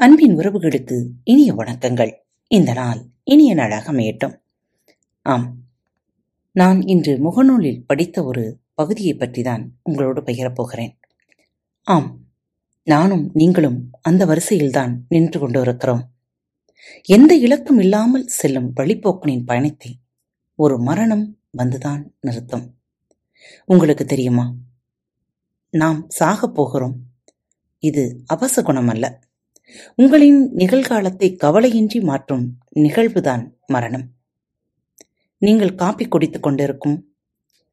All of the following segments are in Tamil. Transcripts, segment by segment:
அன்பின் உறவுகளுக்கு இனிய வணக்கங்கள். இந்த நாள் இனிய நாளாக அமையட்டும். ஆம். நான் இன்று முகநூலில் படித்த ஒரு பகுதியை பற்றி தான் உங்களோடு பகிரப்போகிறேன். ஆம். நானும் நீங்களும் அந்த வரிசையில்தான் நின்று கொண்டிருக்கிறோம். எந்த இலக்கும் இல்லாமல் செல்லும் வழிப்போக்கனின் பயணத்தை ஒரு மரணம் வந்துதான் நிறுத்தும். உங்களுக்கு தெரியுமா? நாம் சாகப் போகிறோம். இது அபசகுணம் அல்ல. உங்களின் நிகழ்காலத்தை கவலையின்றி மாற்றும் நிகழ்வுதான் மரணம். நீங்கள் காப்பி குடித்துக் கொண்டிருக்கும்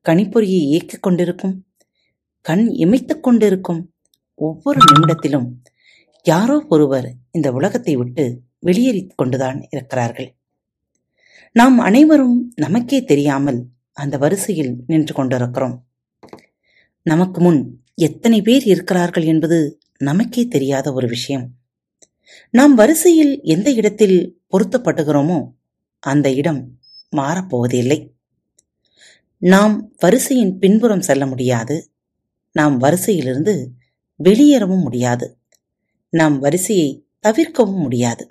கணிப்பொறியை இயக்கிக் கொண்டிருக்கும் கண் இமைத்துக் கொண்டிருக்கும் ஒவ்வொரு நிமிடத்திலும் யாரோ ஒருவர் இந்த உலகத்தை விட்டு வெளியேறிக் கொண்டுதான் இருக்கிறார்கள். நாம் அனைவரும் நமக்கே தெரியாமல் அந்த வரிசையில் நின்று கொண்டிருக்கிறோம். நமக்கு முன் எத்தனை பேர் இருக்கிறார்கள் என்பது நமக்கே தெரியாத ஒரு விஷயம். நாம் வரிசையில் எந்த இடத்தில் பொருத்தப்படுகிறோமோ அந்த இடம் மாறப்போவதில்லை. நாம் வரிசையின் பின்புறம் செல்ல முடியாது. நாம் வரிசையிலிருந்து வெளியேறவும் முடியாது. நாம் வரிசையை தவிர்க்கவும் முடியாது.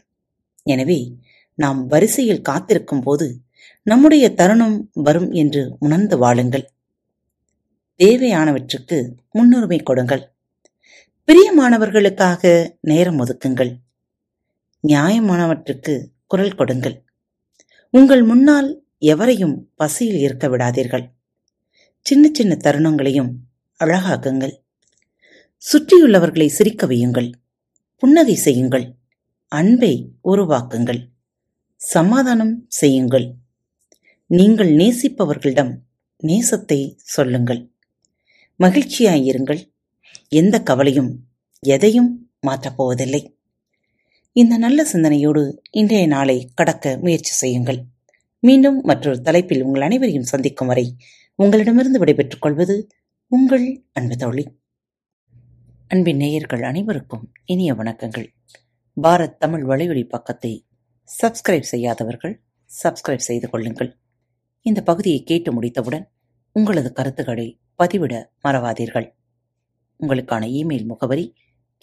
எனவே நாம் வரிசையில் காத்திருக்கும் போது நம்முடைய தருணம் வரும் என்று உணர்ந்து வாழுங்கள். தேவையானவற்றுக்கு முன்னுரிமை கொடுங்கள். பிரியமானவர்களுக்காக நேரம் ஒதுக்குங்கள். நியாயமானவற்றுக்கு குரல் கொடுங்கள். உங்கள் முன்னால் எவரையும் பசியில் இருக்க விடாதீர்கள். சின்ன சின்ன தருணங்களையும் அழகாக்குங்கள். சுற்றியுள்ளவர்களை சிரிக்க வையுங்கள். புன்னகை செய்யுங்கள். அன்பை உருவாக்குங்கள். சமாதானம் செய்யுங்கள். நீங்கள் நேசிப்பவர்களிடம் நேசத்தை சொல்லுங்கள். மகிழ்ச்சியாயிருங்கள் எந்த கவலையும் எதையும் மாற்றப்போவதில்லை இந்த நல்ல சிந்தனையோடு இன்றைய நாளை கடக்க முயற்சி செய்யுங்கள். மீண்டும் மற்றொரு தலைப்பில் உங்கள் அனைவரையும் சந்திக்கும் வரை உங்களிடமிருந்து விடைபெற்றுக் கொள்வது உங்கள் அன்பு தோழி. அன்பின் நேயர்கள் அனைவருக்கும் இனிய வணக்கங்கள். பாரத் தமிழ் வலையொலி பக்கத்தை சப்ஸ்கிரைப் செய்யாதவர்கள் சப்ஸ்கிரைப் செய்து கொள்ளுங்கள். இந்த பகுதியை கேட்டு முடித்தவுடன் உங்களது கருத்துக்களை பதிவிட மறவாதீர்கள். உங்களுக்கான இமெயில் முகவரி